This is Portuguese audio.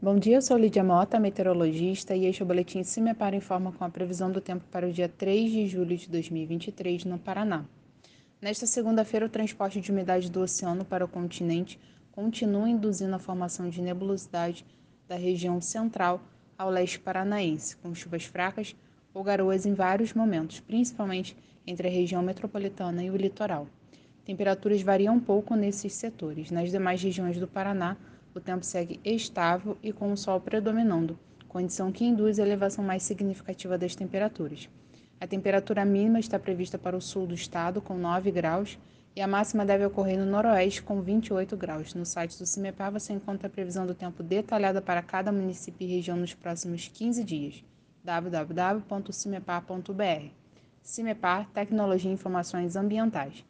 Bom dia, eu sou Lídia Mota, meteorologista, e este é o Boletim Cimepar Informa com a previsão do tempo para o dia 3 de julho de 2023 no Paraná. Nesta segunda-feira, o transporte de umidade do oceano para o continente continua induzindo a formação de nebulosidade da região central ao leste paranaense, com chuvas fracas ou garoas em vários momentos, principalmente entre a região metropolitana e o litoral. Temperaturas variam um pouco nesses setores. Nas demais regiões do Paraná, o tempo segue estável e com o sol predominando, condição que induz a elevação mais significativa das temperaturas. A temperatura mínima está prevista para o sul do estado, com 9 graus, e a máxima deve ocorrer no noroeste, com 28 graus. No site do CIMEPAR você encontra a previsão do tempo detalhada para cada município e região nos próximos 15 dias. www.cimepar.br CIMEPAR Tecnologia e Informações Ambientais.